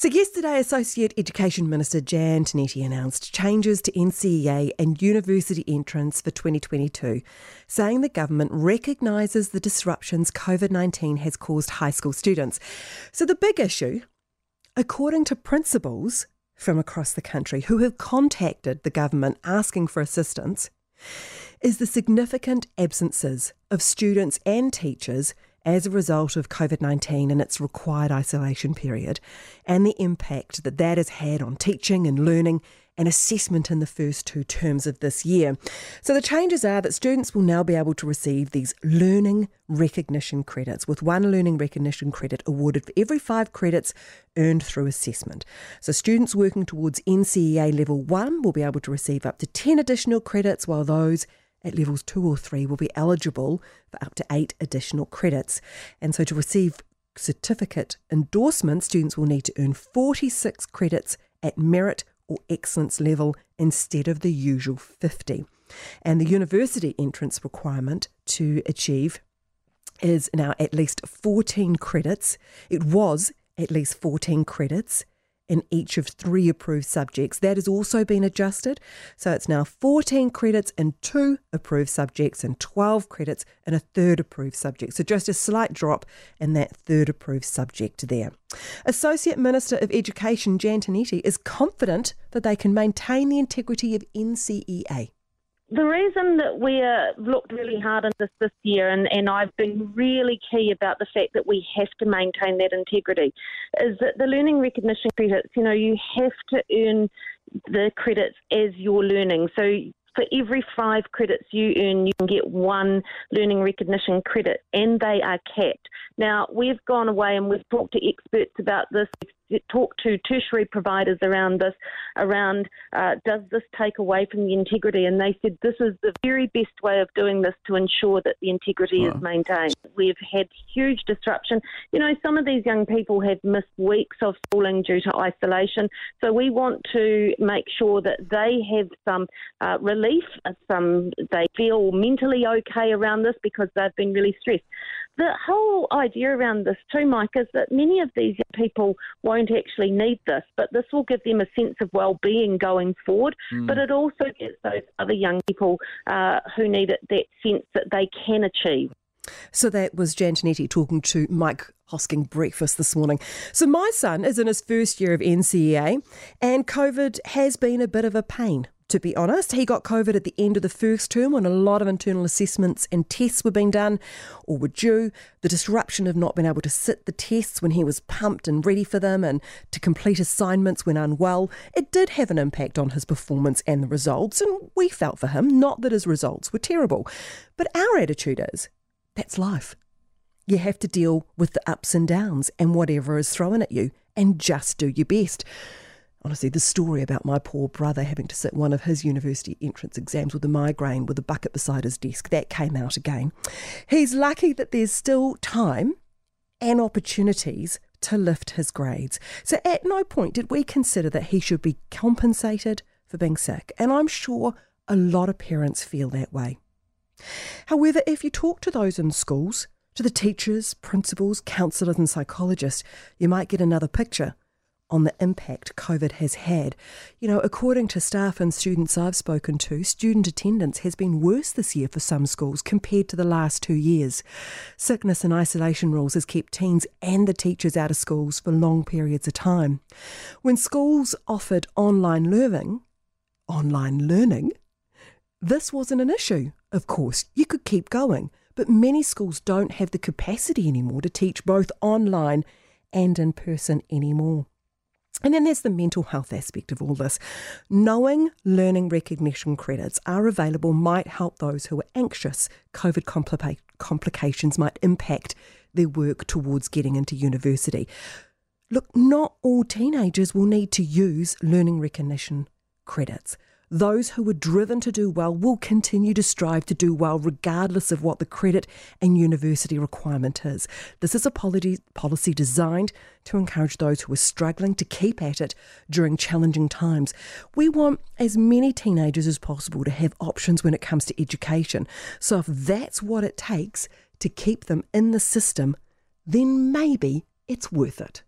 So, yesterday, Associate Education Minister Jan Tinetti announced changes to NCEA and university entrance for 2022, saying the government recognises the disruptions COVID 19 has caused high school students. So, the big issue, according to principals from across the country who have contacted the government asking for assistance, is the significant absences of students and teachers as a result of COVID 19 and its required isolation period, and the impact that that has had on teaching and learning and assessment in the first two terms of this year. So the changes are that students will now be able to receive these learning recognition credits, with one learning recognition credit awarded for every five credits earned through assessment. So students working towards NCEA level one will be able to receive up to 10 additional credits, while those at levels two or three will be eligible for up to eight additional credits. And so to receive certificate endorsement, students will need to earn 46 credits at merit or excellence level instead of the usual 50. And the university entrance requirement to achieve is now at least 14 credits. It was at least 14 credits in each of three approved subjects. That has also been adjusted. So it's now 14 credits in two approved subjects and 12 credits in a third approved subject. So just a slight drop in that third approved subject there. Associate Minister of Education Jan Tinetti is confident that they can maintain the integrity of NCEA the reason that we looked really hard at this this year, and, and I've been really key about the fact that we have to maintain that integrity, is that the learning recognition credits, you know, you have to earn the credits as you're learning. So for every five credits you earn, you can get one learning recognition credit, and they are capped. Now, we've gone away and we've talked to experts about this. We've talked to tertiary providers around this, around uh, does this take away from the integrity? And they said this is the very best way of doing this to ensure that the integrity wow. is maintained. We've had huge disruption. You know, some of these young people have missed weeks of schooling due to isolation. So we want to make sure that they have some uh, relief, some they feel mentally okay around this because they've been really stressed the whole idea around this too, Mike, is that many of these people won't actually need this, but this will give them a sense of well-being going forward. Mm. But it also gets those other young people uh, who need it that sense that they can achieve. So that was Jan Tinetti talking to Mike Hosking breakfast this morning. So my son is in his first year of NCEA, and COVID has been a bit of a pain to be honest. He got COVID at the end of the first term when a lot of internal assessments and tests were being done or were due. The disruption of not being able to sit the tests when he was pumped and ready for them and to complete assignments when unwell, it did have an impact on his performance and the results. And we felt for him, not that his results were terrible. But our attitude is that's life. You have to deal with the ups and downs and whatever is thrown at you and just do your best honestly, the story about my poor brother having to sit one of his university entrance exams with a migraine with a bucket beside his desk, that came out again. He's lucky that there's still time and opportunities to lift his grades. So at no point did we consider that he should be compensated for being sick. And I'm sure a lot of parents feel that way. However, if you talk to those in schools, to the teachers, principals, counsellors, and psychologists, you might get another picture on the impact COVID has had. You know, according to staff and students I've spoken to, student attendance has been worse this year for some schools compared to the last two years. Sickness and isolation rules has kept teens and the teachers out of schools for long periods of time. When schools offered online learning, online learning, this wasn't an issue. Of course, you could keep going, but many schools don't have the capacity anymore to teach both online and in person anymore. And then there's the mental health aspect of all this. Knowing learning recognition credits are available might help those who are anxious. COVID compli- complications might impact their work towards getting into university. Look, not all teenagers will need to use learning recognition credits. Those who are driven to do well will continue to strive to do well regardless of what the credit and university requirement is. This is a policy designed to encourage those who are struggling to keep at it during challenging times. We want as many teenagers as possible to have options when it comes to education. So if that's what it takes to keep them in the system, then maybe it's worth it.